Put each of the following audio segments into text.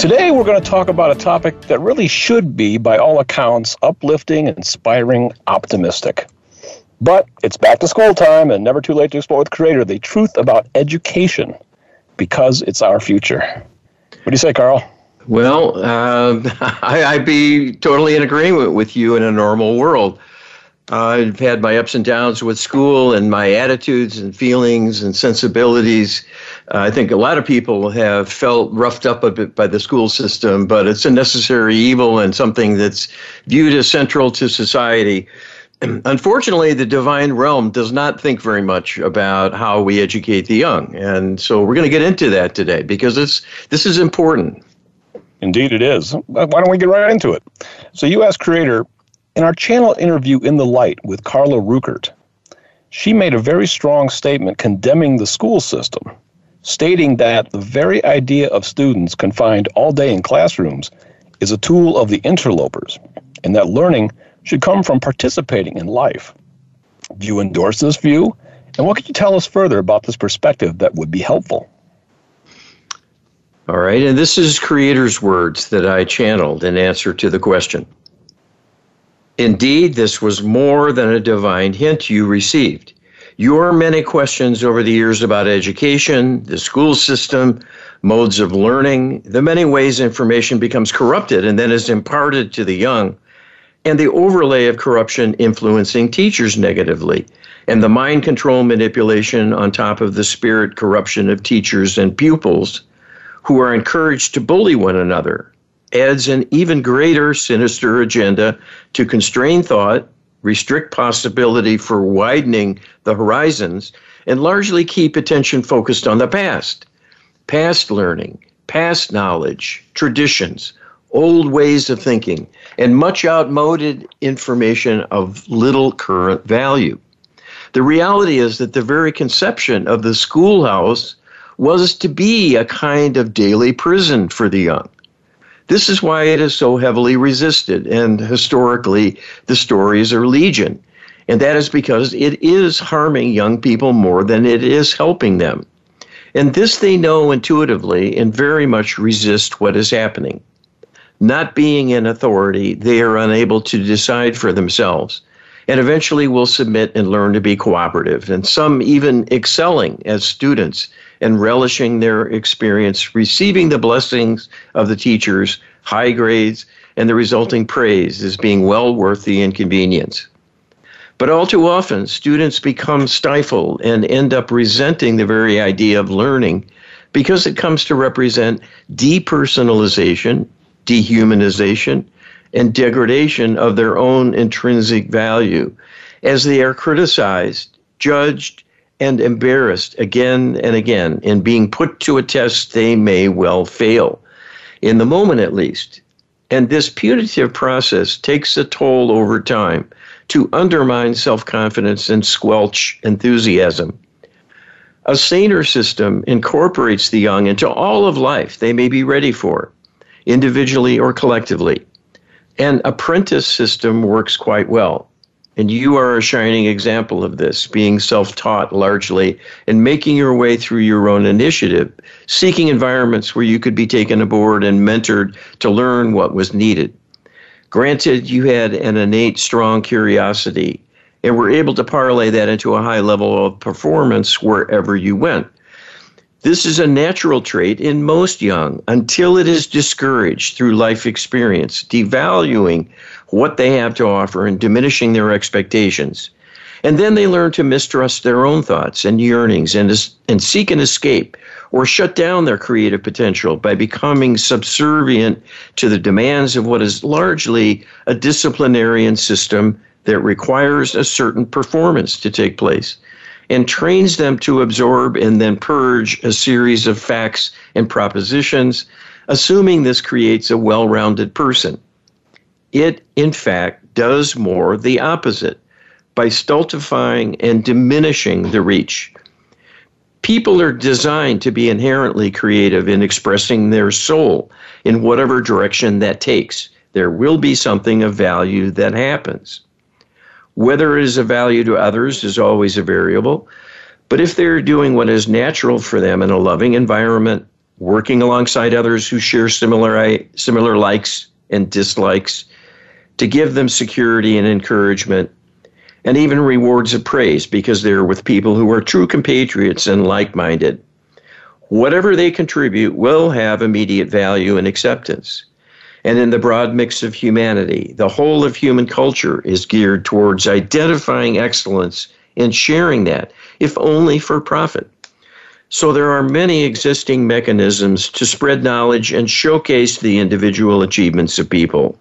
Today, we're going to talk about a topic that really should be, by all accounts, uplifting, inspiring, optimistic. But it's back to school time and never too late to explore with Creator the truth about education because it's our future. What do you say, Carl? Well, uh, I, would be totally in agreement with you in a normal world. I've had my ups and downs with school and my attitudes and feelings and sensibilities. Uh, I think a lot of people have felt roughed up a bit by the school system, but it's a necessary evil and something that's viewed as central to society. Unfortunately, the divine realm does not think very much about how we educate the young, and so we're going to get into that today because it's this is important. Indeed, it is. Why don't we get right into it? So, you asked Creator in our channel interview in the light with Carla Rueckert. She made a very strong statement condemning the school system, stating that the very idea of students confined all day in classrooms is a tool of the interlopers, and that learning should come from participating in life. Do you endorse this view? And what could you tell us further about this perspective that would be helpful? All right, and this is Creator's words that I channeled in answer to the question. Indeed, this was more than a divine hint you received. Your many questions over the years about education, the school system, modes of learning, the many ways information becomes corrupted and then is imparted to the young, and the overlay of corruption influencing teachers negatively, and the mind control manipulation on top of the spirit corruption of teachers and pupils who are encouraged to bully one another, adds an even greater sinister agenda to constrain thought, restrict possibility for widening the horizons, and largely keep attention focused on the past. Past learning, past knowledge, traditions, old ways of thinking, and much outmoded information of little current value. The reality is that the very conception of the schoolhouse was to be a kind of daily prison for the young. This is why it is so heavily resisted, and historically, the stories are legion. And that is because it is harming young people more than it is helping them. And this they know intuitively and very much resist what is happening. Not being in authority, they are unable to decide for themselves and eventually will submit and learn to be cooperative, and some even excelling as students and relishing their experience, receiving the blessings of the teachers, high grades, and the resulting praise as being well worth the inconvenience. But all too often, students become stifled and end up resenting the very idea of learning because it comes to represent depersonalization, dehumanization, and degradation of their own intrinsic value as they are criticized, judged, and embarrassed again and again in being put to a test they may well fail, in the moment at least. And this punitive process takes a toll over time to undermine self confidence and squelch enthusiasm. A saner system incorporates the young into all of life they may be ready for, individually or collectively. An apprentice system works quite well. And you are a shining example of this, being self taught largely and making your way through your own initiative, seeking environments where you could be taken aboard and mentored to learn what was needed. Granted, you had an innate strong curiosity and were able to parlay that into a high level of performance wherever you went. This is a natural trait in most young until it is discouraged through life experience, devaluing what they have to offer and diminishing their expectations. And then they learn to mistrust their own thoughts and yearnings and, and seek an escape or shut down their creative potential by becoming subservient to the demands of what is largely a disciplinarian system that requires a certain performance to take place and trains them to absorb and then purge a series of facts and propositions assuming this creates a well rounded person. It, in fact, does more the opposite by stultifying and diminishing the reach. People are designed to be inherently creative in expressing their soul in whatever direction that takes. There will be something of value that happens. Whether it is of value to others is always a variable, but if they're doing what is natural for them in a loving environment, working alongside others who share similar similar likes and dislikes, to give them security and encouragement, and even rewards of praise because they're with people who are true compatriots and like minded. Whatever they contribute will have immediate value and acceptance. And in the broad mix of humanity, the whole of human culture is geared towards identifying excellence and sharing that, if only for profit. So there are many existing mechanisms to spread knowledge and showcase the individual achievements of people.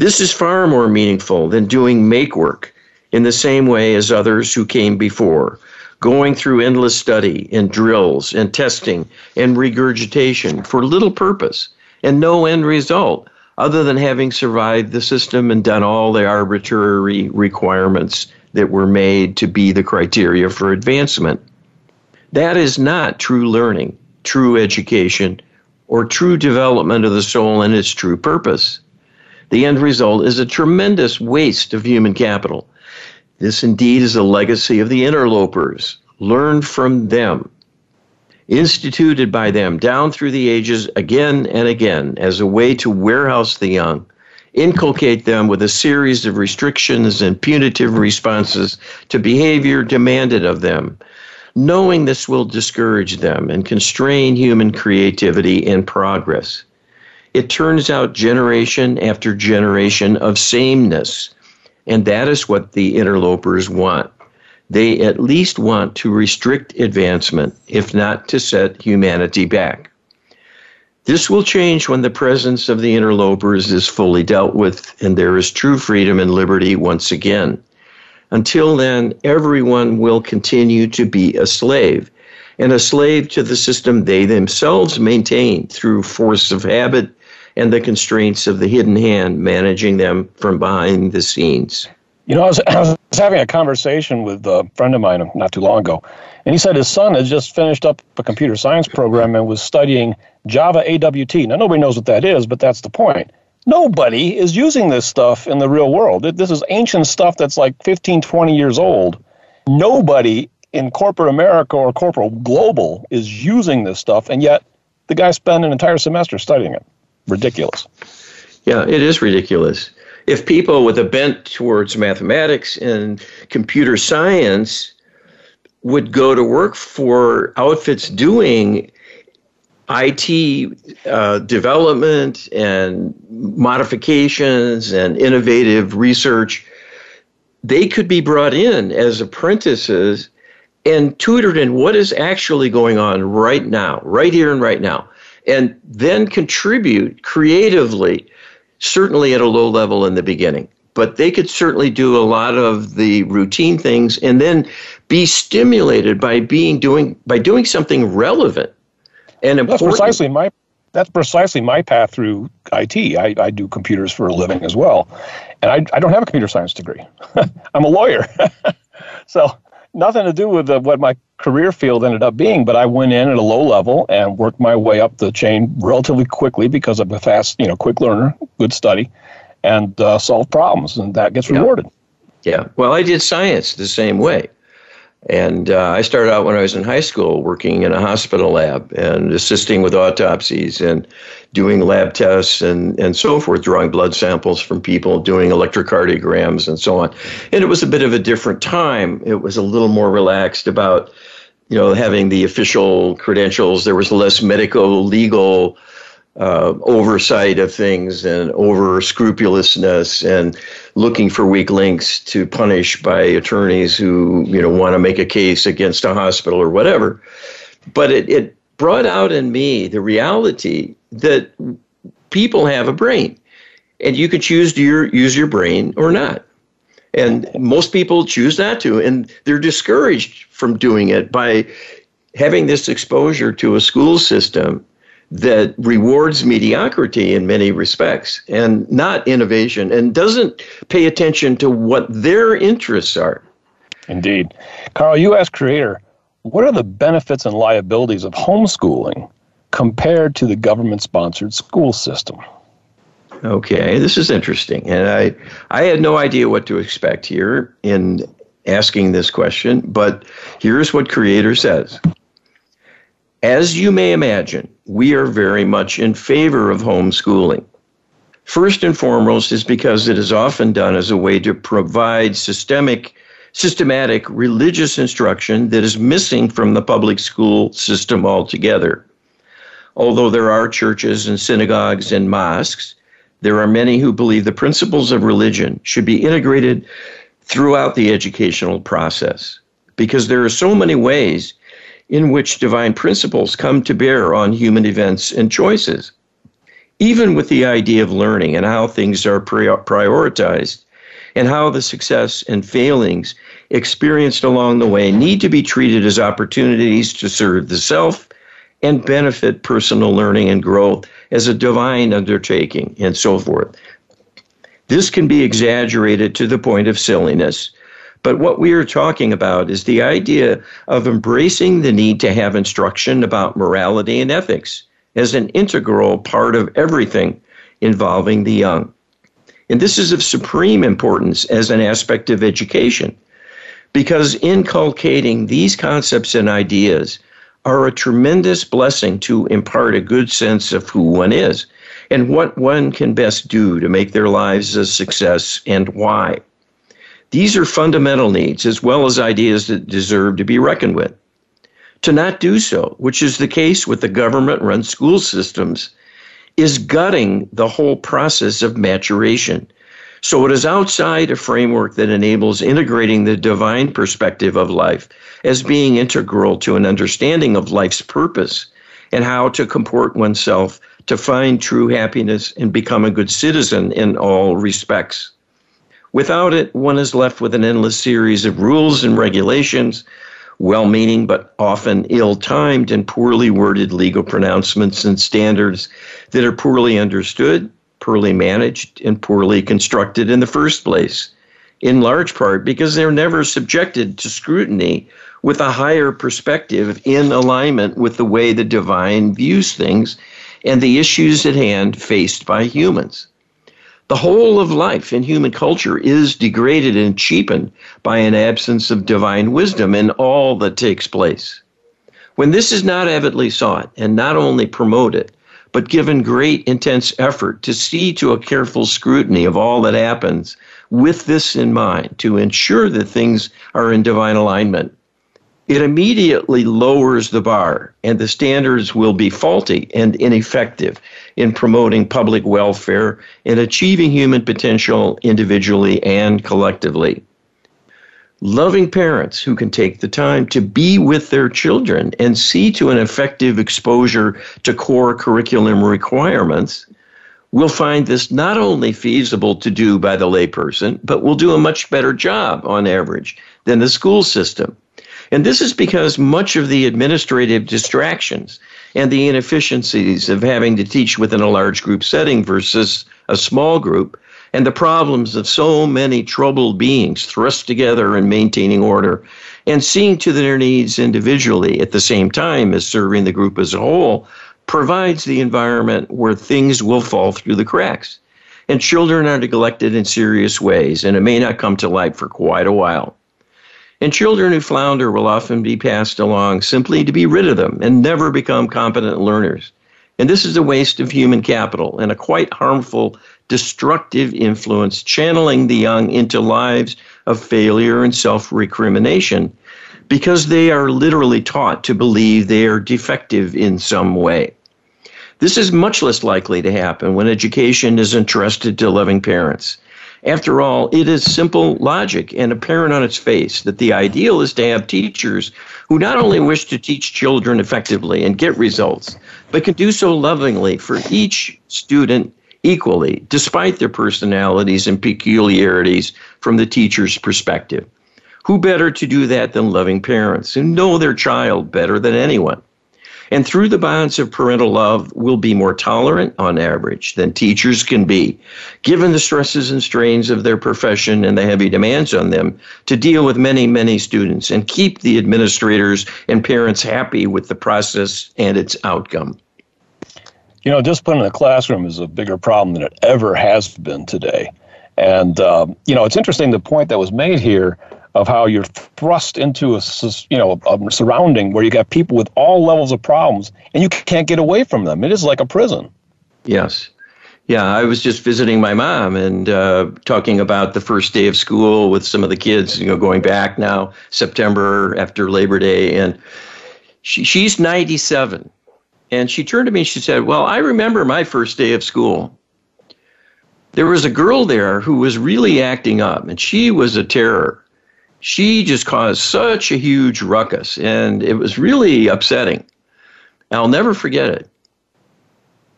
This is far more meaningful than doing make work in the same way as others who came before, going through endless study and drills and testing and regurgitation for little purpose and no end result other than having survived the system and done all the arbitrary requirements that were made to be the criteria for advancement. That is not true learning, true education, or true development of the soul and its true purpose. The end result is a tremendous waste of human capital this indeed is a legacy of the interlopers. Learn from them. Instituted by them down through the ages again and again as a way to warehouse the young, inculcate them with a series of restrictions and punitive responses to behavior demanded of them, knowing this will discourage them and constrain human creativity and progress. It turns out generation after generation of sameness and that is what the interlopers want. They at least want to restrict advancement, if not to set humanity back. This will change when the presence of the interlopers is fully dealt with and there is true freedom and liberty once again. Until then, everyone will continue to be a slave, and a slave to the system they themselves maintain through force of habit and the constraints of the hidden hand managing them from behind the scenes. You know, I was, I was having a conversation with a friend of mine not too long ago, and he said his son had just finished up a computer science program and was studying Java AWT. Now, nobody knows what that is, but that's the point. Nobody is using this stuff in the real world. This is ancient stuff that's like 15, 20 years old. Nobody in corporate America or corporate global is using this stuff, and yet the guy spent an entire semester studying it ridiculous. Yeah, it is ridiculous. If people with a bent towards mathematics and computer science would go to work for outfits doing IT uh, development and modifications and innovative research, they could be brought in as apprentices and tutored in what is actually going on right now, right here and right now and then contribute creatively, certainly at a low level in the beginning. But they could certainly do a lot of the routine things and then be stimulated by being doing by doing something relevant and important. That's precisely my that's precisely my path through IT. I, I do computers for a living as well. And I, I don't have a computer science degree. I'm a lawyer. so nothing to do with the, what my career field ended up being, but I went in at a low level and worked my way up the chain relatively quickly because I'm a fast, you know, quick learner, good study, and uh, solve problems, and that gets rewarded. Yeah. yeah. Well, I did science the same way. And uh, I started out when I was in high school working in a hospital lab and assisting with autopsies and doing lab tests and, and so forth, drawing blood samples from people, doing electrocardiograms and so on. And it was a bit of a different time. It was a little more relaxed about, you know, having the official credentials. There was less medico legal uh, oversight of things and over scrupulousness and looking for weak links to punish by attorneys who you know want to make a case against a hospital or whatever. But it, it brought out in me the reality that people have a brain, and you could choose to your, use your brain or not. And most people choose not to, and they're discouraged from doing it by having this exposure to a school system that rewards mediocrity in many respects and not innovation and doesn't pay attention to what their interests are. Indeed. Carl, you asked Creator, what are the benefits and liabilities of homeschooling compared to the government sponsored school system? Okay, this is interesting. And I, I had no idea what to expect here in asking this question, but here's what Creator says. As you may imagine, we are very much in favor of homeschooling. First and foremost is because it is often done as a way to provide systemic systematic religious instruction that is missing from the public school system altogether. Although there are churches and synagogues and mosques, there are many who believe the principles of religion should be integrated throughout the educational process because there are so many ways in which divine principles come to bear on human events and choices. Even with the idea of learning and how things are prioritized, and how the success and failings experienced along the way need to be treated as opportunities to serve the self and benefit personal learning and growth as a divine undertaking and so forth. This can be exaggerated to the point of silliness, but what we are talking about is the idea of embracing the need to have instruction about morality and ethics as an integral part of everything involving the young. And this is of supreme importance as an aspect of education because inculcating these concepts and ideas are a tremendous blessing to impart a good sense of who one is and what one can best do to make their lives a success and why. These are fundamental needs as well as ideas that deserve to be reckoned with. To not do so, which is the case with the government run school systems, is gutting the whole process of maturation. So it is outside a framework that enables integrating the divine perspective of life as being integral to an understanding of life's purpose and how to comport oneself to find true happiness and become a good citizen in all respects. Without it, one is left with an endless series of rules and regulations well meaning but often ill timed and poorly worded legal pronouncements and standards that are poorly understood, poorly managed, and poorly constructed in the first place, in large part because they're never subjected to scrutiny with a higher perspective in alignment with the way the divine views things and the issues at hand faced by humans. The whole of life in human culture is degraded and cheapened by an absence of divine wisdom in all that takes place. When this is not avidly sought and not only promoted, but given great intense effort to see to a careful scrutiny of all that happens with this in mind to ensure that things are in divine alignment, it immediately lowers the bar and the standards will be faulty and ineffective in promoting public welfare and achieving human potential individually and collectively. Loving parents who can take the time to be with their children and see to an effective exposure to core curriculum requirements will find this not only feasible to do by the layperson, but will do a much better job on average than the school system. And this is because much of the administrative distractions and the inefficiencies of having to teach within a large group setting versus a small group, and the problems of so many troubled beings thrust together and maintaining order, and seeing to their needs individually at the same time as serving the group as a whole, provides the environment where things will fall through the cracks. And children are neglected in serious ways, and it may not come to light for quite a while. And children who flounder will often be passed along simply to be rid of them and never become competent learners. And this is a waste of human capital and a quite harmful, destructive influence, channeling the young into lives of failure and self recrimination because they are literally taught to believe they are defective in some way. This is much less likely to happen when education is entrusted to loving parents after all, it is simple logic and apparent on its face that the ideal is to have teachers who not only wish to teach children effectively and get results, but can do so lovingly for each student equally, despite their personalities and peculiarities from the teacher's perspective. Who better to do that than loving parents who know their child better than anyone? And through the bonds of parental love, we'll be more tolerant on average than teachers can be, given the stresses and strains of their profession and the heavy demands on them to deal with many, many students and keep the administrators and parents happy with the process and its outcome. You know, discipline in the classroom is a bigger problem than it ever has been today. And, um, you know, it's interesting the point that was made here of how you're thrust into a you know a surrounding where you got people with all levels of problems and you can't get away from them. It is like a prison. Yes. Yeah, I was just visiting my mom and uh, talking about the first day of school with some of the kids, you know, going back now, September after Labor Day. And she, she's 97. And she turned to me and she said, Well, I remember my first day of school. There was a girl there who was really acting up, and she was a terror she just caused such a huge ruckus, and it was really upsetting. I'll never forget it.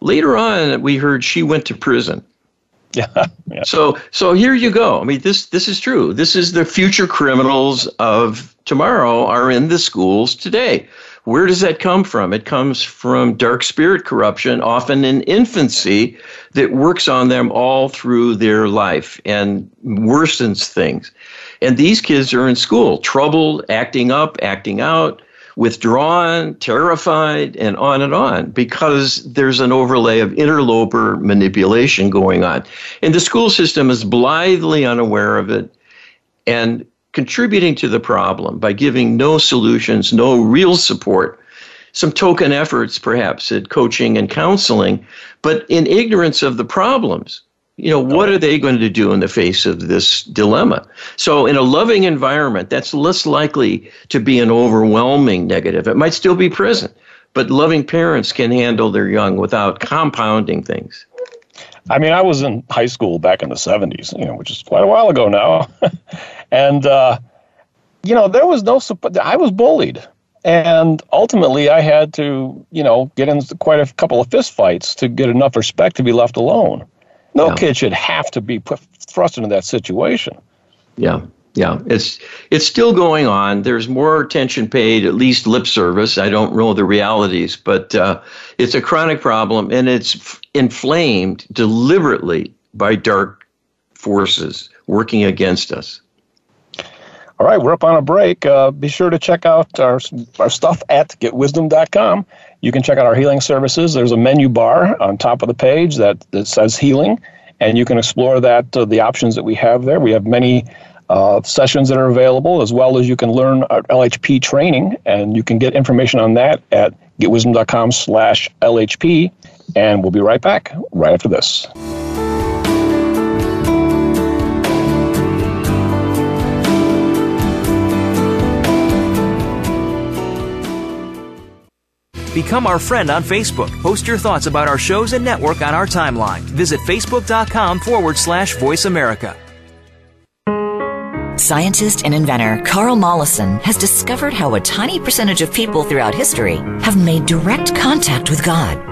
Later on, we heard she went to prison. Yeah, yeah. So so here you go. I mean this this is true. This is the future criminals of tomorrow are in the schools today. Where does that come from? It comes from dark spirit corruption, often in infancy, that works on them all through their life and worsens things. And these kids are in school, troubled, acting up, acting out, withdrawn, terrified, and on and on because there's an overlay of interloper manipulation going on. And the school system is blithely unaware of it and contributing to the problem by giving no solutions, no real support. Some token efforts, perhaps, at coaching and counseling, but in ignorance of the problems you know what oh. are they going to do in the face of this dilemma? So in a loving environment that's less likely to be an overwhelming negative. It might still be present but loving parents can handle their young without compounding things. I mean i was in high school back in the 70s you know which is quite a while ago now and uh, you know there was no support i was bullied and ultimately i had to you know get in quite a couple of fistfights to get enough respect to be left alone no yeah. kid should have to be put, thrust into that situation. Yeah, yeah, it's it's still going on. There's more attention paid, at least lip service. I don't know the realities, but uh, it's a chronic problem, and it's f- inflamed deliberately by dark forces working against us. All right, we're up on a break. Uh, be sure to check out our, our stuff at getwisdom.com. You can check out our healing services. There's a menu bar on top of the page that, that says healing, and you can explore that, uh, the options that we have there. We have many uh, sessions that are available, as well as you can learn our LHP training, and you can get information on that at getwisdom.com slash LHP. And we'll be right back right after this. Become our friend on Facebook. Post your thoughts about our shows and network on our timeline. Visit facebook.com forward slash voice America. Scientist and inventor Carl Mollison has discovered how a tiny percentage of people throughout history have made direct contact with God.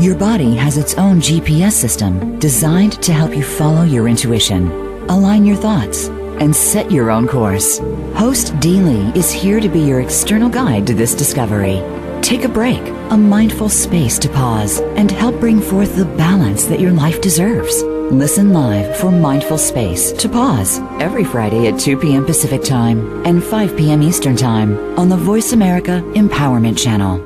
your body has its own GPS system designed to help you follow your intuition, align your thoughts, and set your own course. Host Dee Lee is here to be your external guide to this discovery. Take a break, a mindful space to pause, and help bring forth the balance that your life deserves. Listen live for Mindful Space to Pause every Friday at 2 p.m. Pacific Time and 5 p.m. Eastern Time on the Voice America Empowerment Channel.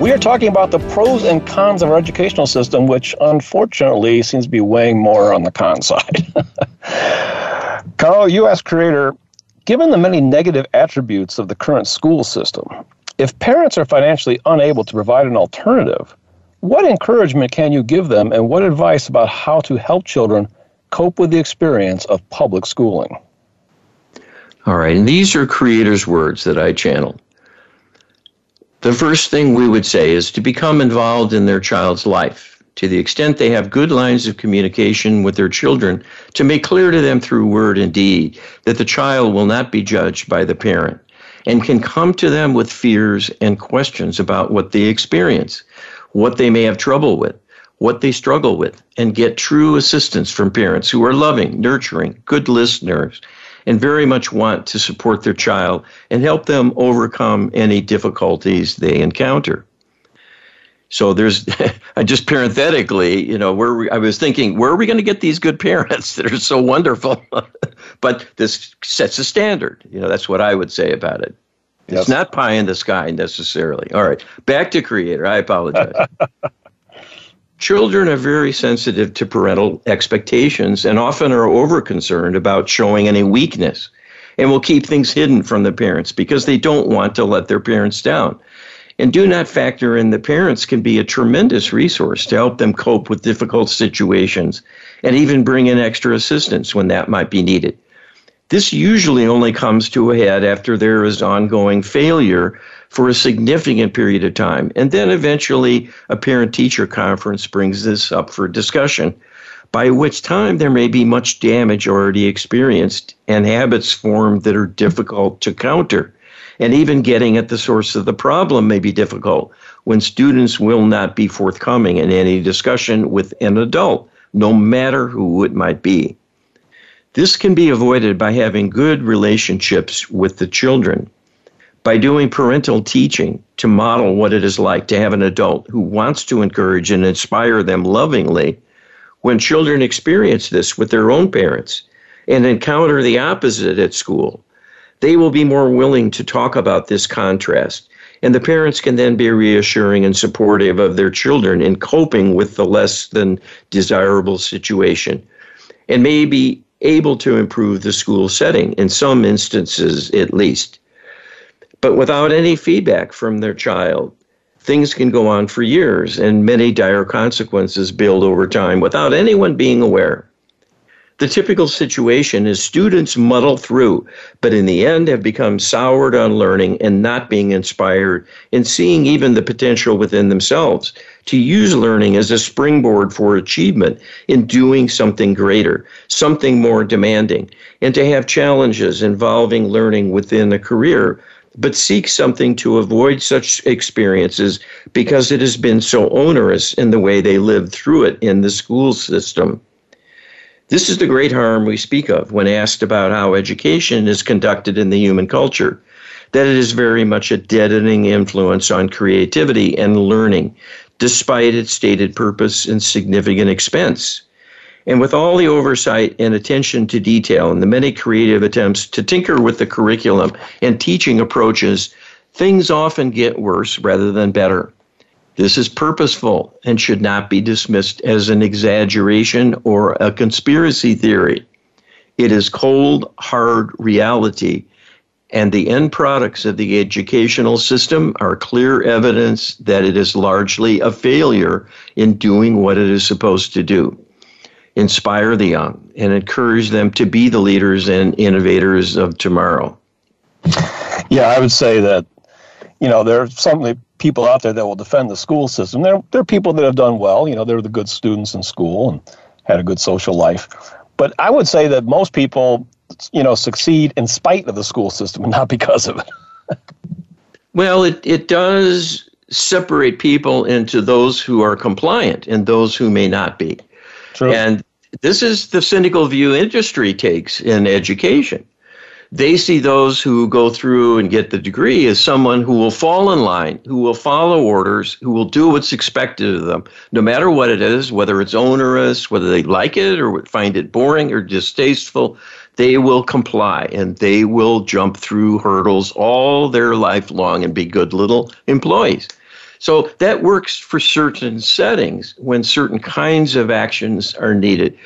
We are talking about the pros and cons of our educational system, which unfortunately seems to be weighing more on the con side. Carl, U.S. creator, Given the many negative attributes of the current school system, if parents are financially unable to provide an alternative, what encouragement can you give them and what advice about how to help children cope with the experience of public schooling? All right, and these are creators' words that I channel. The first thing we would say is to become involved in their child's life. To the extent they have good lines of communication with their children, to make clear to them through word and deed that the child will not be judged by the parent and can come to them with fears and questions about what they experience, what they may have trouble with, what they struggle with, and get true assistance from parents who are loving, nurturing, good listeners, and very much want to support their child and help them overcome any difficulties they encounter. So there's, I just parenthetically, you know, where we, I was thinking, where are we going to get these good parents that are so wonderful? but this sets a standard. You know, that's what I would say about it. Yes. It's not pie in the sky necessarily. All right, back to creator. I apologize. Children are very sensitive to parental expectations and often are over concerned about showing any weakness and will keep things hidden from the parents because they don't want to let their parents down and do not factor in the parents can be a tremendous resource to help them cope with difficult situations and even bring in extra assistance when that might be needed. This usually only comes to a head after there is ongoing failure for a significant period of time, and then eventually a parent teacher conference brings this up for discussion, by which time there may be much damage already experienced and habits formed that are difficult to counter. And even getting at the source of the problem may be difficult when students will not be forthcoming in any discussion with an adult, no matter who it might be. This can be avoided by having good relationships with the children, by doing parental teaching to model what it is like to have an adult who wants to encourage and inspire them lovingly. When children experience this with their own parents and encounter the opposite at school, they will be more willing to talk about this contrast. And the parents can then be reassuring and supportive of their children in coping with the less than desirable situation and may be able to improve the school setting, in some instances at least. But without any feedback from their child, things can go on for years and many dire consequences build over time without anyone being aware. The typical situation is students muddle through, but in the end have become soured on learning and not being inspired and seeing even the potential within themselves to use learning as a springboard for achievement in doing something greater, something more demanding, and to have challenges involving learning within a career but seek something to avoid such experiences because it has been so onerous in the way they lived through it in the school system. This is the great harm we speak of when asked about how education is conducted in the human culture, that it is very much a deadening influence on creativity and learning, despite its stated purpose and significant expense. And with all the oversight and attention to detail and the many creative attempts to tinker with the curriculum and teaching approaches, things often get worse rather than better. This is purposeful and should not be dismissed as an exaggeration or a conspiracy theory. It is cold, hard reality, and the end products of the educational system are clear evidence that it is largely a failure in doing what it is supposed to do. Inspire the young and encourage them to be the leaders and innovators of tomorrow. Yeah, I would say that, you know, there are some people out there that will defend the school system. There, there are people that have done well. You know, they're the good students in school and had a good social life. But I would say that most people, you know, succeed in spite of the school system and not because of it. well, it, it does separate people into those who are compliant and those who may not be. True. And this is the cynical view industry takes in education. They see those who go through and get the degree as someone who will fall in line, who will follow orders, who will do what's expected of them, no matter what it is, whether it's onerous, whether they like it or find it boring or distasteful they will comply and they will jump through hurdles all their life long and be good little employees. So that works for certain settings when certain kinds of actions are needed.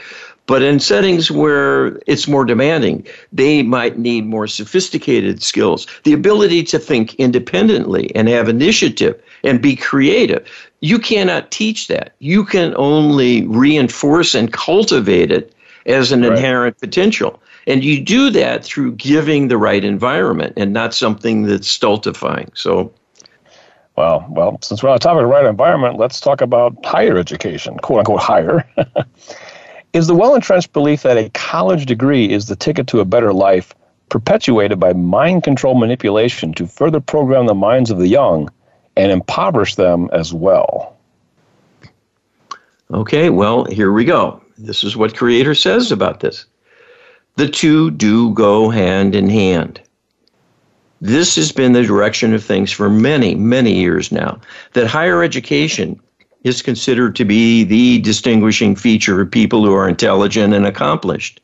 But in settings where it's more demanding, they might need more sophisticated skills, the ability to think independently and have initiative and be creative. You cannot teach that. You can only reinforce and cultivate it as an right. inherent potential. And you do that through giving the right environment and not something that's stultifying. So, well, well, since we're on the topic of the right environment, let's talk about higher education, quote unquote higher. is the well entrenched belief that a college degree is the ticket to a better life perpetuated by mind control manipulation to further program the minds of the young and impoverish them as well? Okay, well, here we go. This is what Creator says about this. The two do go hand in hand. This has been the direction of things for many, many years now, that higher education is considered to be the distinguishing feature of people who are intelligent and accomplished.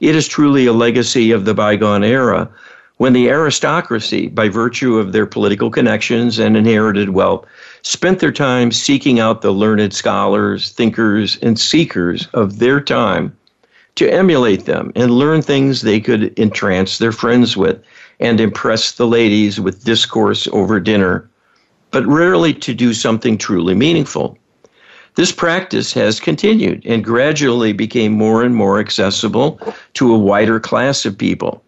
It is truly a legacy of the bygone era when the aristocracy, by virtue of their political connections and inherited wealth, spent their time seeking out the learned scholars, thinkers, and seekers of their time to emulate them and learn things they could entrance their friends with and impress the ladies with discourse over dinner, but rarely to do something truly meaningful. This practice has continued and gradually became more and more accessible to a wider class of people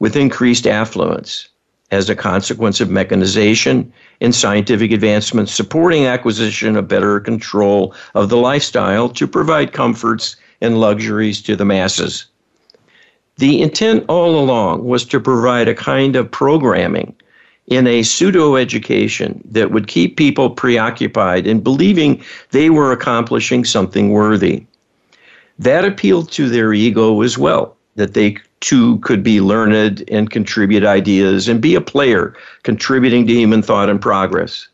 with increased affluence as a consequence of mechanization and scientific advancements supporting acquisition of better control of the lifestyle to provide comforts and luxuries to the masses. The intent all along was to provide a kind of programming in a pseudo education that would keep people preoccupied in believing they were accomplishing something worthy. That appealed to their ego as well, that they too could be learned and contribute ideas and be a player contributing to human thought and progress.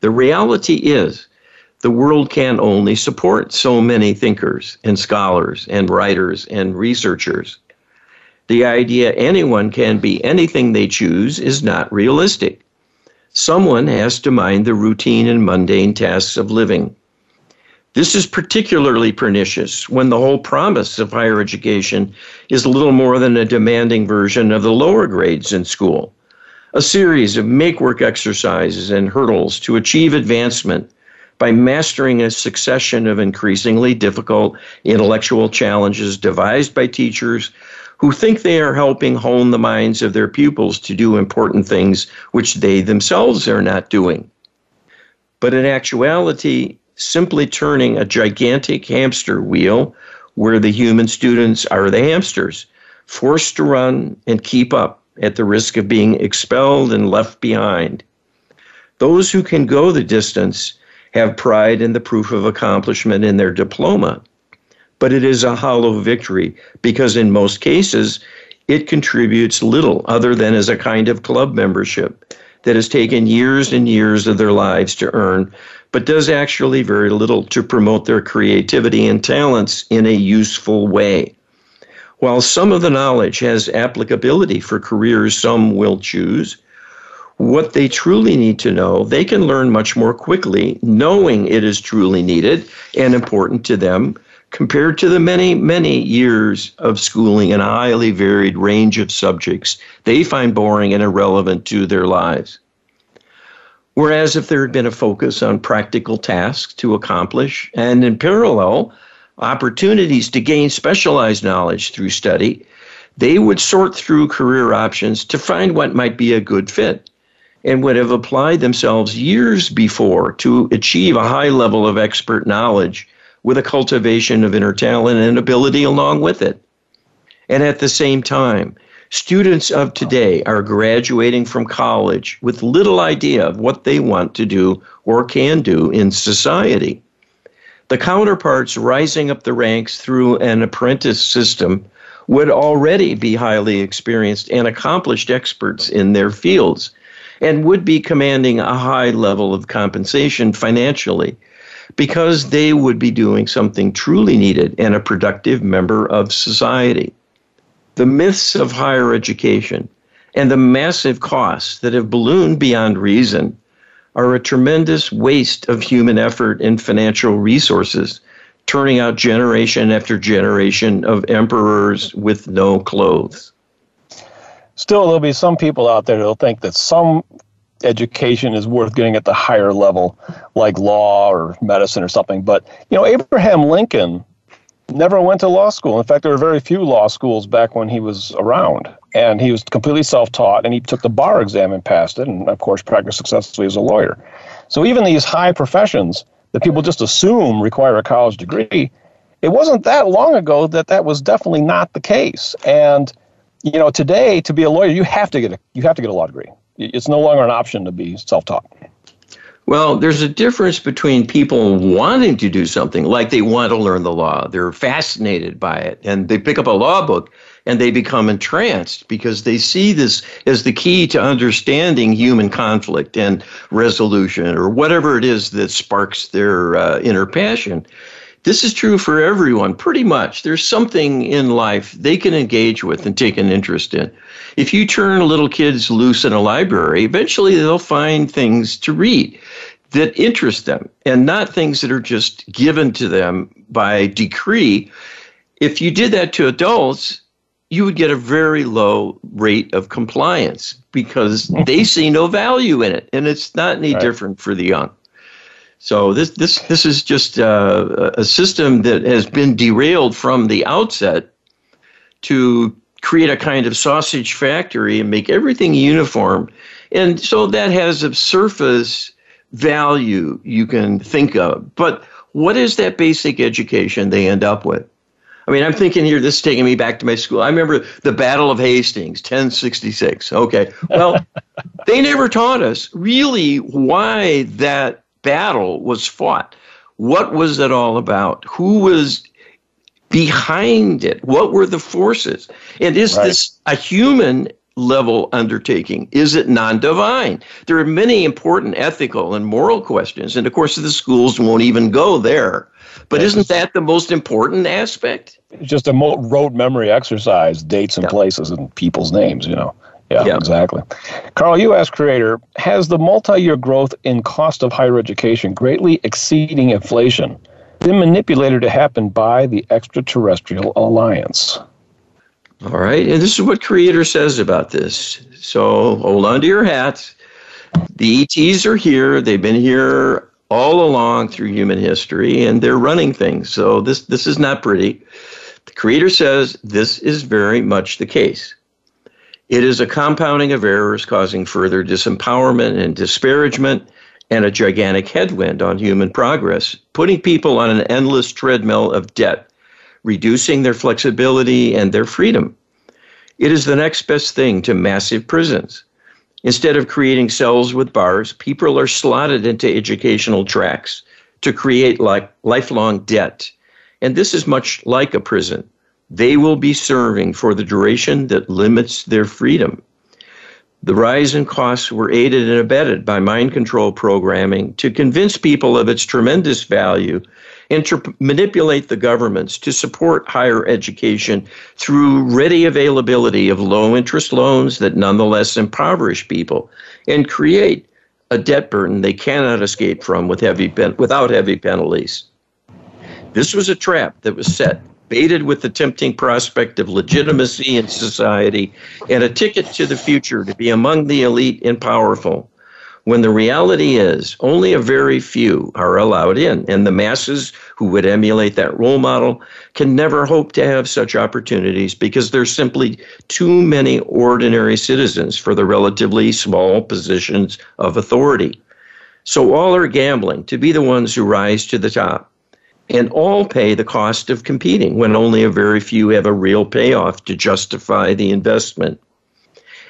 The reality is the world can only support so many thinkers and scholars and writers and researchers. The idea anyone can be anything they choose is not realistic. Someone has to mind the routine and mundane tasks of living. This is particularly pernicious when the whole promise of higher education is little more than a demanding version of the lower grades in school. A series of make work exercises and hurdles to achieve advancement by mastering a succession of increasingly difficult intellectual challenges devised by teachers who think they are helping hone the minds of their pupils to do important things which they themselves are not doing. But in actuality, simply turning a gigantic hamster wheel where the human students are the hamsters, forced to run and keep up at the risk of being expelled and left behind. Those who can go the distance have pride in the proof of accomplishment in their diploma. But it is a hollow victory because, in most cases, it contributes little other than as a kind of club membership that has taken years and years of their lives to earn, but does actually very little to promote their creativity and talents in a useful way. While some of the knowledge has applicability for careers some will choose, what they truly need to know, they can learn much more quickly, knowing it is truly needed and important to them compared to the many, many years of schooling in a highly varied range of subjects they find boring and irrelevant to their lives. Whereas if there had been a focus on practical tasks to accomplish, and in parallel, opportunities to gain specialized knowledge through study, they would sort through career options to find what might be a good fit and would have applied themselves years before to achieve a high level of expert knowledge with a cultivation of inner talent and ability along with it. And at the same time, Students of today are graduating from college with little idea of what they want to do or can do in society. The counterparts rising up the ranks through an apprentice system would already be highly experienced and accomplished experts in their fields and would be commanding a high level of compensation financially because they would be doing something truly needed and a productive member of society. The myths of higher education and the massive costs that have ballooned beyond reason are a tremendous waste of human effort and financial resources, turning out generation after generation of emperors with no clothes. Still, there'll be some people out there that'll think that some education is worth getting at the higher level, like law or medicine or something. But, you know, Abraham Lincoln never went to law school. In fact, there were very few law schools back when he was around. And he was completely self taught, and he took the bar exam and passed it, and of course, practiced successfully as a lawyer. So, even these high professions that people just assume require a college degree, it wasn't that long ago that that was definitely not the case. And, you know, today, to be a lawyer, you have to get a, you have to get a law degree it's no longer an option to be self-taught. Well, there's a difference between people wanting to do something, like they want to learn the law, they're fascinated by it, and they pick up a law book and they become entranced because they see this as the key to understanding human conflict and resolution or whatever it is that sparks their uh, inner passion. This is true for everyone, pretty much. There's something in life they can engage with and take an interest in. If you turn little kids loose in a library, eventually they'll find things to read that interest them and not things that are just given to them by decree. If you did that to adults, you would get a very low rate of compliance because they see no value in it. And it's not any right. different for the young. So this this this is just uh, a system that has been derailed from the outset to create a kind of sausage factory and make everything uniform, and so that has a surface value you can think of. But what is that basic education they end up with? I mean, I'm thinking here, this is taking me back to my school. I remember the Battle of Hastings, 1066. Okay. Well, they never taught us really why that battle was fought. What was it all about? Who was behind it? What were the forces? And is right. this a human level undertaking? Is it non divine? There are many important ethical and moral questions. And of course, the schools won't even go there. But isn't that the most important aspect? Just a rote memory exercise, dates and yeah. places and people's names, you know. Yeah, yeah, exactly. Carl, you asked Creator, has the multi year growth in cost of higher education greatly exceeding inflation been manipulated to happen by the extraterrestrial alliance? All right. And this is what Creator says about this. So hold on to your hats. The ETs are here. They've been here all along through human history, and they're running things. So this, this is not pretty. The Creator says this is very much the case. It is a compounding of errors causing further disempowerment and disparagement and a gigantic headwind on human progress, putting people on an endless treadmill of debt, reducing their flexibility and their freedom. It is the next best thing to massive prisons. Instead of creating cells with bars, people are slotted into educational tracks to create like lifelong debt. And this is much like a prison they will be serving for the duration that limits their freedom. The rise in costs were aided and abetted by mind control programming to convince people of its tremendous value and to manipulate the governments to support higher education through ready availability of low interest loans that nonetheless impoverish people and create a debt burden they cannot escape from with heavy pen- without heavy penalties. This was a trap that was set baited with the tempting prospect of legitimacy in society and a ticket to the future to be among the elite and powerful, when the reality is only a very few are allowed in, and the masses who would emulate that role model can never hope to have such opportunities because there's simply too many ordinary citizens for the relatively small positions of authority. So all are gambling to be the ones who rise to the top and all pay the cost of competing when only a very few have a real payoff to justify the investment.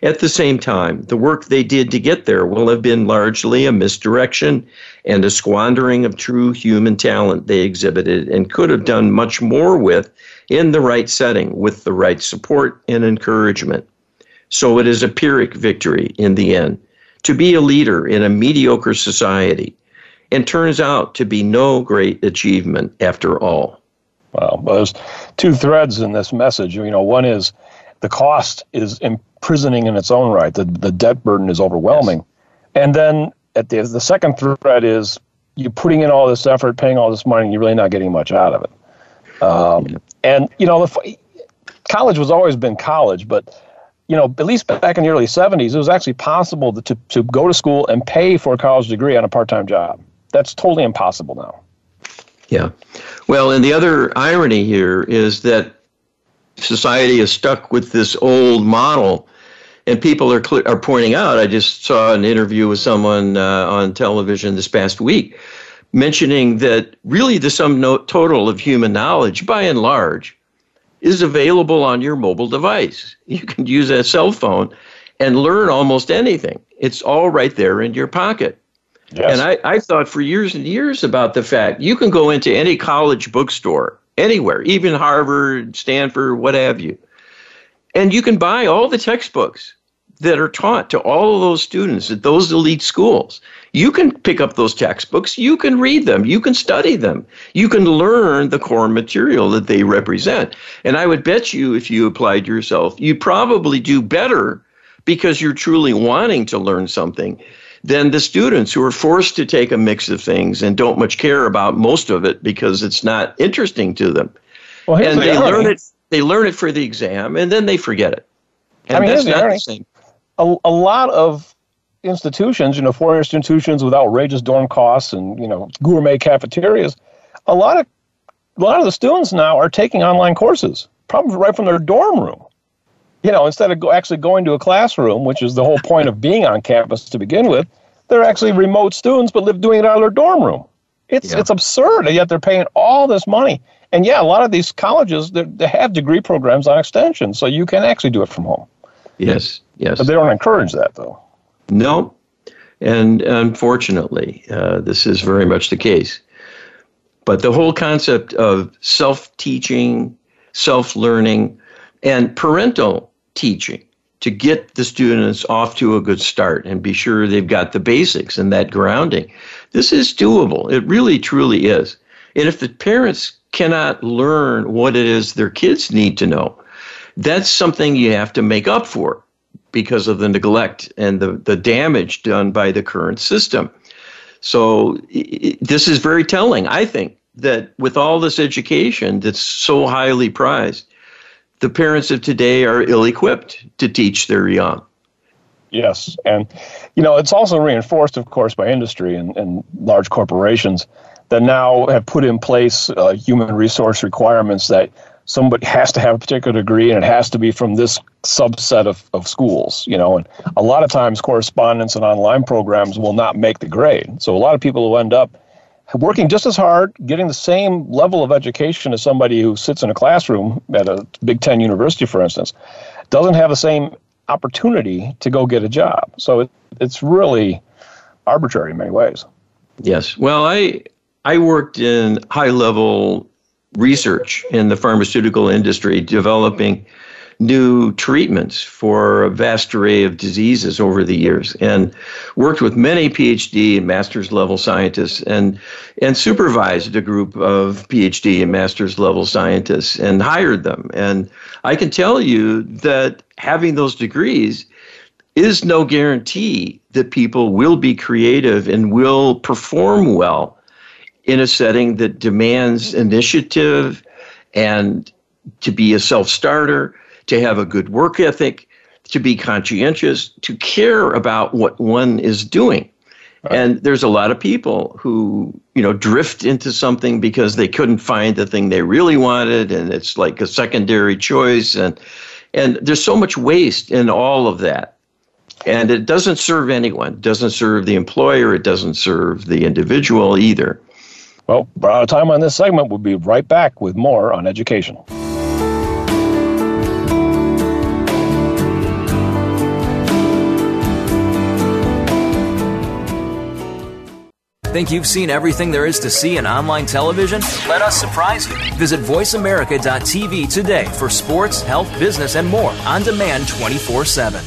At the same time, the work they did to get there will have been largely a misdirection and a squandering of true human talent they exhibited and could have done much more with in the right setting with the right support and encouragement. So it is a Pyrrhic victory in the end to be a leader in a mediocre society and turns out to be no great achievement after all. Well, there's two threads in this message. You know, one is the cost is imprisoning in its own right. The, the debt burden is overwhelming. Yes. And then at the, the second thread is you're putting in all this effort, paying all this money, and you're really not getting much out of it. Um, yeah. And, you know, the, college was always been college, but, you know, at least back in the early 70s, it was actually possible to, to go to school and pay for a college degree on a part time job. That's totally impossible now. Yeah. Well, and the other irony here is that society is stuck with this old model and people are cl- are pointing out. I just saw an interview with someone uh, on television this past week, mentioning that really the sum no- total of human knowledge, by and large, is available on your mobile device. You can use a cell phone and learn almost anything. It's all right there in your pocket. Yes. And I, I thought for years and years about the fact you can go into any college bookstore, anywhere, even Harvard, Stanford, what have you, and you can buy all the textbooks that are taught to all of those students at those elite schools. You can pick up those textbooks, you can read them, you can study them, you can learn the core material that they represent. And I would bet you, if you applied yourself, you probably do better because you're truly wanting to learn something than the students who are forced to take a mix of things and don't much care about most of it because it's not interesting to them. Well, and the they irony. learn it they learn it for the exam and then they forget it. And I mean, that's not the same. A, a lot of institutions, you know, foreign institutions with outrageous dorm costs and, you know, gourmet cafeterias, a lot of a lot of the students now are taking online courses, probably right from their dorm room you know, instead of go, actually going to a classroom, which is the whole point of being on campus to begin with, they're actually remote students but live doing it out of their dorm room. It's yeah. it's absurd, and yet they're paying all this money. And yeah, a lot of these colleges they have degree programs on extension, so you can actually do it from home. Yes, yes. But they don't encourage that, though. No, and unfortunately, uh, this is very much the case. But the whole concept of self-teaching, self-learning, and parental teaching to get the students off to a good start and be sure they've got the basics and that grounding. This is doable. It really, truly is. And if the parents cannot learn what it is their kids need to know, that's something you have to make up for because of the neglect and the, the damage done by the current system. So this is very telling, I think, that with all this education that's so highly prized, the parents of today are ill equipped to teach their young. Yes. And, you know, it's also reinforced, of course, by industry and, and large corporations that now have put in place uh, human resource requirements that somebody has to have a particular degree and it has to be from this subset of, of schools, you know, and a lot of times correspondence and online programs will not make the grade. So a lot of people who end up working just as hard, getting the same level of education as somebody who sits in a classroom at a Big Ten university, for instance, doesn't have the same opportunity to go get a job. So it, it's really arbitrary in many ways. Yes. Well, I I worked in high level research in the pharmaceutical industry, developing new treatments for a vast array of diseases over the years and worked with many PhD and master's level scientists and, and supervised a group of PhD and master's level scientists and hired them. And I can tell you that having those degrees is no guarantee that people will be creative and will perform well in a setting that demands initiative and to be a self starter to have a good work ethic, to be conscientious, to care about what one is doing. Right. And there's a lot of people who, you know, drift into something because they couldn't find the thing they really wanted and it's like a secondary choice and and there's so much waste in all of that. And it doesn't serve anyone. It doesn't serve the employer, it doesn't serve the individual either. Well, of time on this segment. We'll be right back with more on education. Think you've seen everything there is to see in online television? Let us surprise you. Visit VoiceAmerica.tv today for sports, health, business, and more on demand 24 7.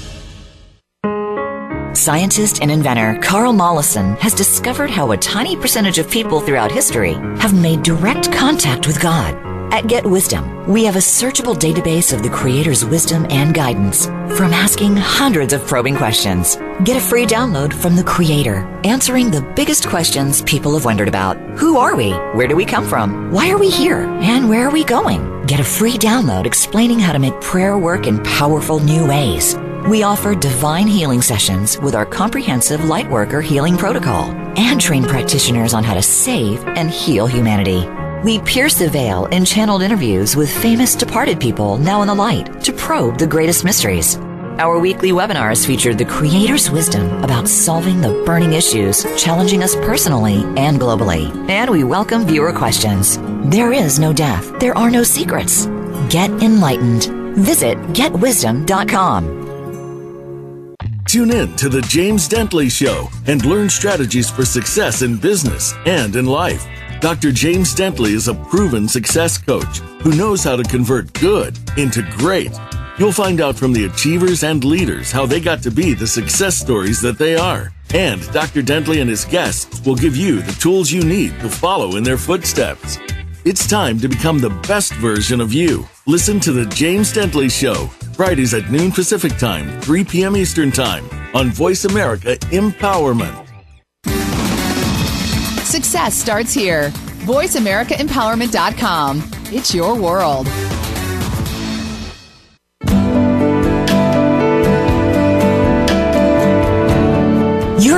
Scientist and inventor Carl Mollison has discovered how a tiny percentage of people throughout history have made direct contact with God. At Get Wisdom, we have a searchable database of the Creator's wisdom and guidance from asking hundreds of probing questions. Get a free download from the Creator, answering the biggest questions people have wondered about. Who are we? Where do we come from? Why are we here? And where are we going? Get a free download explaining how to make prayer work in powerful new ways. We offer divine healing sessions with our comprehensive Lightworker healing protocol and train practitioners on how to save and heal humanity. We pierce the veil in channeled interviews with famous departed people now in the light to probe the greatest mysteries. Our weekly webinars feature the Creator's wisdom about solving the burning issues challenging us personally and globally. And we welcome viewer questions. There is no death. There are no secrets. Get enlightened. Visit getwisdom.com. Tune in to The James Dentley Show and learn strategies for success in business and in life. Dr. James Dentley is a proven success coach who knows how to convert good into great. You'll find out from the achievers and leaders how they got to be the success stories that they are. And Dr. Dentley and his guests will give you the tools you need to follow in their footsteps. It's time to become the best version of you. Listen to The James Dentley Show, Fridays at noon Pacific Time, 3 p.m. Eastern Time on Voice America Empowerment. Success starts here. VoiceAmericaEmpowerment.com. It's your world.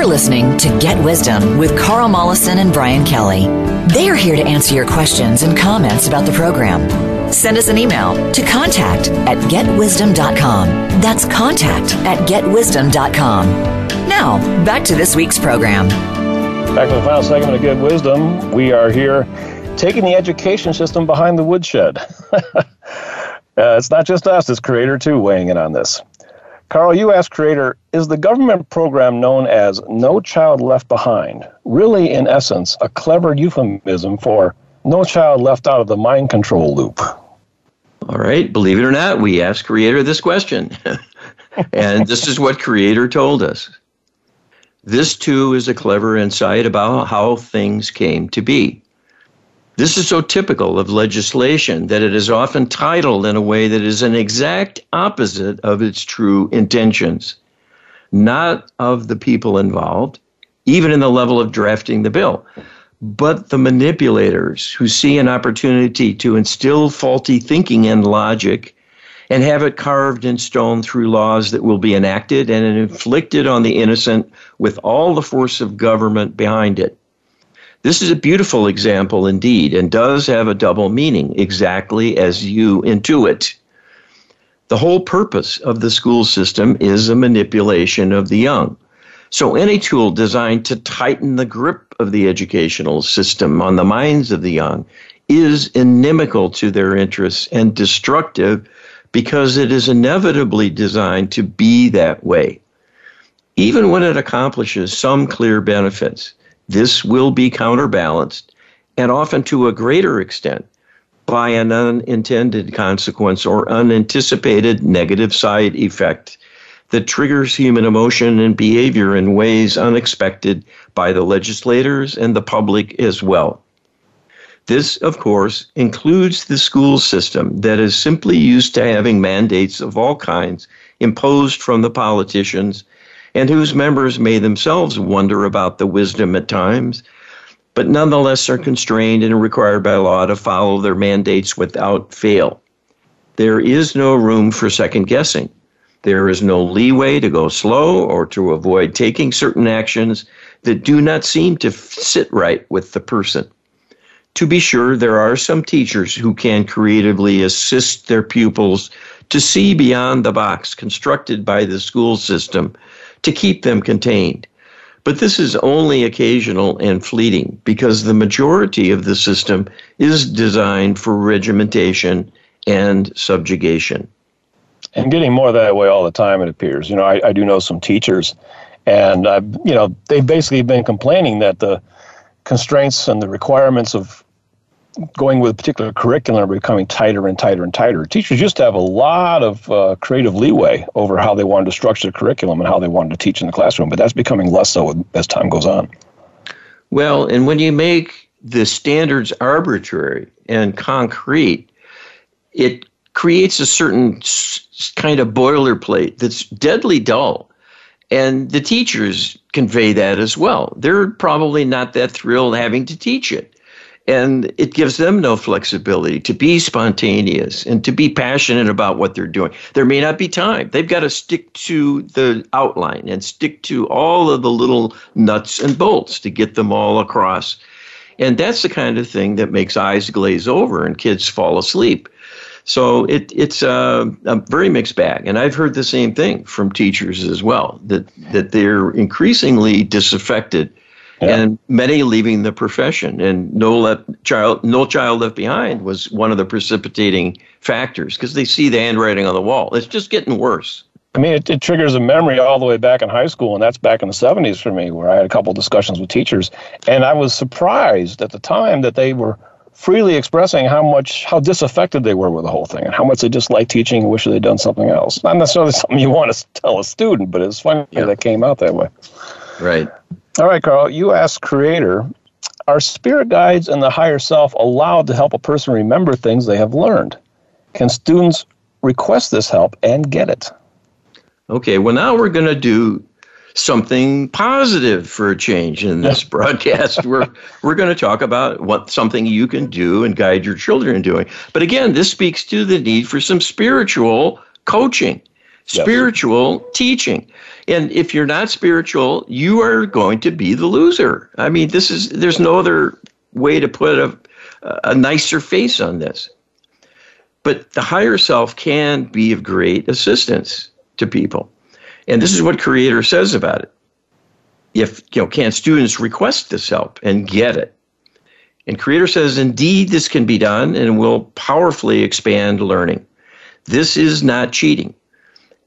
You're listening to Get Wisdom with Carl Mollison and Brian Kelly. They are here to answer your questions and comments about the program. Send us an email to contact at getwisdom.com. That's contact at getwisdom.com. Now, back to this week's program. Back to the final segment of Get Wisdom. We are here taking the education system behind the woodshed. uh, it's not just us, it's Creator too weighing in on this. Carl, you asked Creator, is the government program known as No Child Left Behind really, in essence, a clever euphemism for No Child Left Out of the Mind Control Loop? All right, believe it or not, we asked Creator this question. and this is what Creator told us. This too is a clever insight about how things came to be. This is so typical of legislation that it is often titled in a way that is an exact opposite of its true intentions, not of the people involved, even in the level of drafting the bill, but the manipulators who see an opportunity to instill faulty thinking and logic and have it carved in stone through laws that will be enacted and inflicted on the innocent with all the force of government behind it. This is a beautiful example indeed and does have a double meaning, exactly as you intuit. The whole purpose of the school system is a manipulation of the young. So, any tool designed to tighten the grip of the educational system on the minds of the young is inimical to their interests and destructive because it is inevitably designed to be that way. Even when it accomplishes some clear benefits, this will be counterbalanced, and often to a greater extent, by an unintended consequence or unanticipated negative side effect that triggers human emotion and behavior in ways unexpected by the legislators and the public as well. This, of course, includes the school system that is simply used to having mandates of all kinds imposed from the politicians and whose members may themselves wonder about the wisdom at times, but nonetheless are constrained and required by law to follow their mandates without fail. There is no room for second guessing. There is no leeway to go slow or to avoid taking certain actions that do not seem to sit right with the person. To be sure, there are some teachers who can creatively assist their pupils to see beyond the box constructed by the school system to keep them contained. But this is only occasional and fleeting because the majority of the system is designed for regimentation and subjugation. And getting more that way all the time, it appears. You know, I, I do know some teachers, and uh, you know, they've basically been complaining that the constraints and the requirements of going with a particular curriculum are becoming tighter and tighter and tighter. Teachers used to have a lot of uh, creative leeway over how they wanted to structure the curriculum and how they wanted to teach in the classroom, but that's becoming less so as time goes on. Well, and when you make the standards arbitrary and concrete, it creates a certain kind of boilerplate that's deadly dull. And the teachers convey that as well. They're probably not that thrilled having to teach it. And it gives them no flexibility to be spontaneous and to be passionate about what they're doing. There may not be time. They've got to stick to the outline and stick to all of the little nuts and bolts to get them all across. And that's the kind of thing that makes eyes glaze over and kids fall asleep. So it, it's a, a, very mixed bag. And I've heard the same thing from teachers as well that, that they're increasingly disaffected yeah. and many leaving the profession. And no, left child, no Child Left Behind was one of the precipitating factors because they see the handwriting on the wall. It's just getting worse. I mean, it, it, triggers a memory all the way back in high school, and that's back in the 70s for me, where I had a couple discussions with teachers. And I was surprised at the time that they were freely expressing how much how disaffected they were with the whole thing and how much they disliked teaching and wish they'd done something else. Not necessarily something you want to tell a student, but it's funny yeah. that came out that way. Right. All right, Carl. You asked Creator, are spirit guides and the higher self allowed to help a person remember things they have learned? Can students request this help and get it? Okay. Well, now we're going to do something positive for a change in this broadcast. we're we're going to talk about what something you can do and guide your children in doing. But again, this speaks to the need for some spiritual coaching, spiritual yes. teaching. And if you're not spiritual, you are going to be the loser. I mean, this is there's no other way to put a a nicer face on this. But the higher self can be of great assistance to people. And this is what Creator says about it. If, you know, can students request this help and get it? And Creator says, indeed, this can be done and will powerfully expand learning. This is not cheating.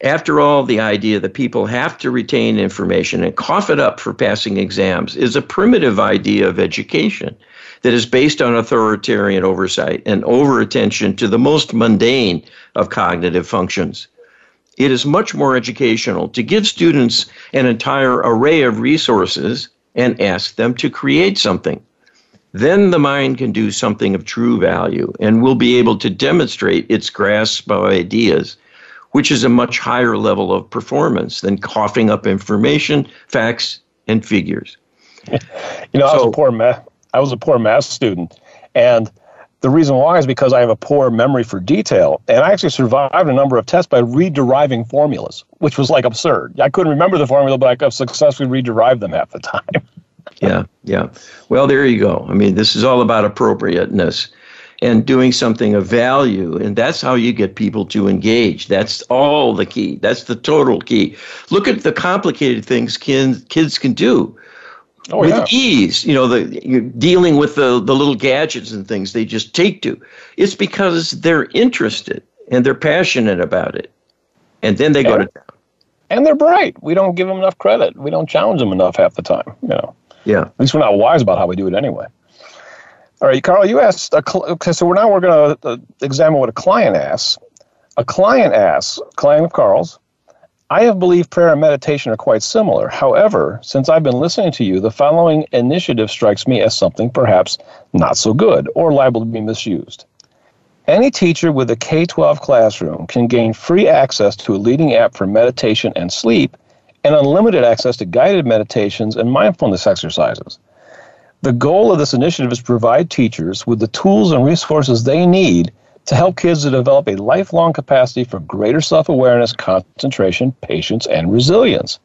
After all, the idea that people have to retain information and cough it up for passing exams is a primitive idea of education that is based on authoritarian oversight and overattention to the most mundane of cognitive functions it is much more educational to give students an entire array of resources and ask them to create something. Then the mind can do something of true value and will be able to demonstrate its grasp of ideas, which is a much higher level of performance than coughing up information, facts, and figures. you know, so, I was a poor math I was a poor math student and the reason why is because I have a poor memory for detail. And I actually survived a number of tests by rederiving formulas, which was like absurd. I couldn't remember the formula, but I could successfully rederive them half the time. yeah, yeah. Well, there you go. I mean, this is all about appropriateness and doing something of value. And that's how you get people to engage. That's all the key. That's the total key. Look at the complicated things kids, kids can do oh, with yeah. ease. You know, the dealing with the, the little gadgets and things they just take to. It's because they're interested and they're passionate about it. And then they and, go to town. And they're bright. We don't give them enough credit. We don't challenge them enough half the time, you know. Yeah. At least we're not wise about how we do it anyway. All right, Carl, you asked, a cl- okay, so now we're going to uh, examine what a client asks. A client asks, client of Carl's, I have believed prayer and meditation are quite similar. However, since I've been listening to you, the following initiative strikes me as something perhaps not so good or liable to be misused. Any teacher with a K 12 classroom can gain free access to a leading app for meditation and sleep and unlimited access to guided meditations and mindfulness exercises. The goal of this initiative is to provide teachers with the tools and resources they need to help kids to develop a lifelong capacity for greater self awareness, concentration, patience, and resilience.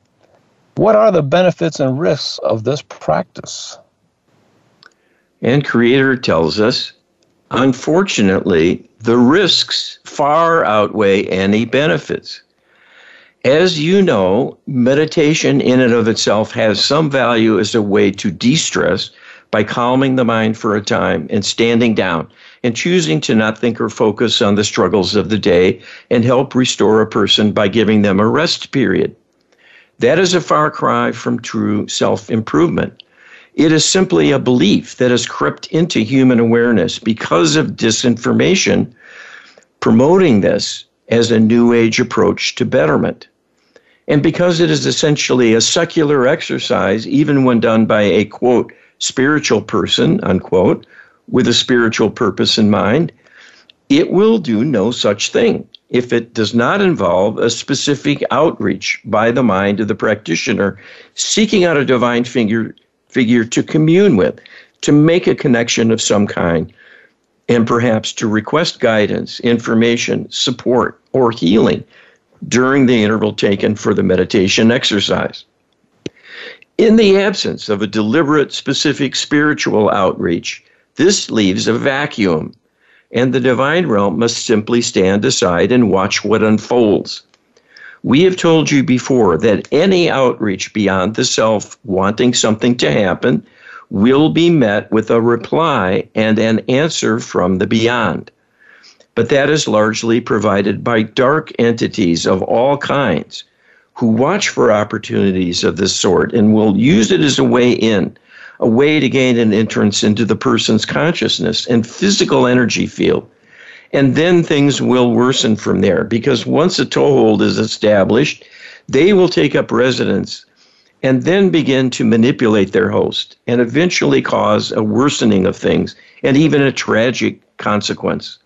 What are the benefits and risks of this practice? And Creator tells us, unfortunately, the risks far outweigh any benefits. As you know, meditation in and of itself has some value as a way to de stress by calming the mind for a time and standing down and choosing to not think or focus on the struggles of the day and help restore a person by giving them a rest period. That is a far cry from true self improvement. It is simply a belief that has crept into human awareness because of disinformation promoting this as a new age approach to betterment. And because it is essentially a secular exercise, even when done by a quote, spiritual person, unquote, with a spiritual purpose in mind, it will do no such thing if it does not involve a specific outreach by the mind of the practitioner seeking out a divine figure, figure to commune with, to make a connection of some kind, and perhaps to request guidance, information, support, or healing during the interval taken for the meditation exercise. In the absence of a deliberate, specific spiritual outreach, this leaves a vacuum, and the divine realm must simply stand aside and watch what unfolds. We have told you before that any outreach beyond the self wanting something to happen will be met with a reply and an answer from the beyond but that is largely provided by dark entities of all kinds who watch for opportunities of this sort and will use it as a way in, a way to gain an entrance into the person's consciousness and physical energy field. And then things will worsen from there because once a toehold is established, they will take up residence and then begin to manipulate their host and eventually cause a worsening of things and even a tragic consequence.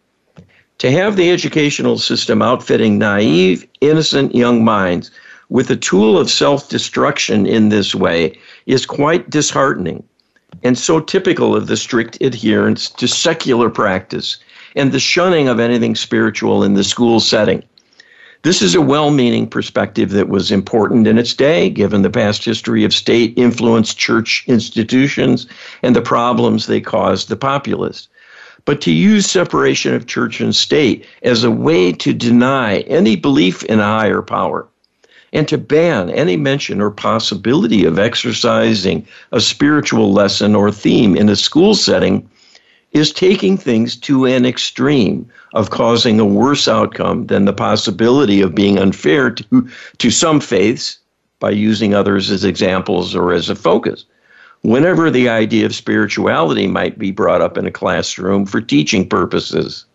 To have the educational system outfitting naive, innocent young minds with a tool of self destruction in this way is quite disheartening and so typical of the strict adherence to secular practice and the shunning of anything spiritual in the school setting. This is a well meaning perspective that was important in its day, given the past history of state influenced church institutions and the problems they caused the populace but to use separation of church and state as a way to deny any belief in a higher power and to ban any mention or possibility of exercising a spiritual lesson or theme in a school setting is taking things to an extreme of causing a worse outcome than the possibility of being unfair to, to some faiths by using others as examples or as a focus whenever the idea of spirituality might be brought up in a classroom for teaching purposes.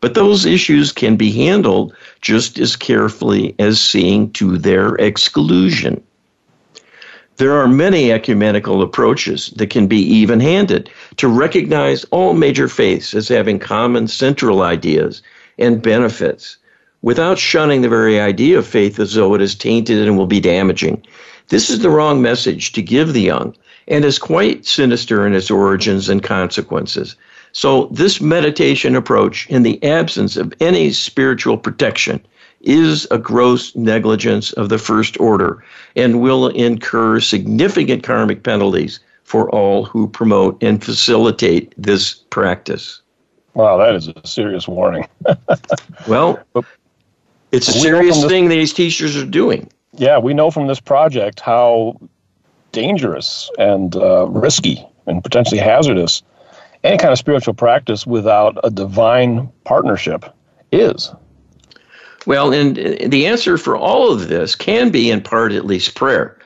But those issues can be handled just as carefully as seeing to their exclusion. There are many ecumenical approaches that can be even handed to recognize all major faiths as having common central ideas and benefits without shunning the very idea of faith as though it is tainted and will be damaging. This is the wrong message to give the young and is quite sinister in its origins and consequences. So, this meditation approach, in the absence of any spiritual protection, is a gross negligence of the first order and will incur significant karmic penalties for all who promote and facilitate this practice. Wow, that is a serious warning. well, it's a serious thing these teachers are doing. Yeah, we know from this project how dangerous and uh, risky and potentially hazardous any kind of spiritual practice without a divine partnership is. Well, and uh, the answer for all of this can be, in part, at least prayer.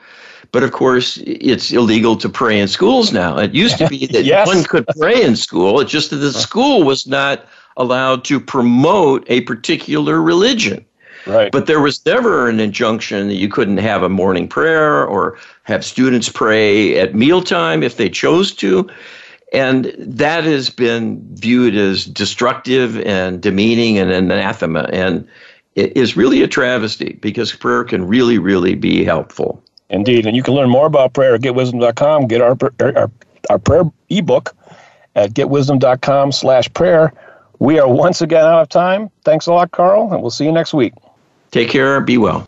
But of course, it's illegal to pray in schools now. It used to be that yes. one could pray in school, it's just that the school was not allowed to promote a particular religion. Right. But there was never an injunction that you couldn't have a morning prayer or have students pray at mealtime if they chose to. And that has been viewed as destructive and demeaning and anathema. And it is really a travesty because prayer can really, really be helpful. Indeed. And you can learn more about prayer at getwisdom.com. Get our, er, our, our prayer ebook at getwisdom.com slash prayer. We are once again out of time. Thanks a lot, Carl, and we'll see you next week. Take care. Be well.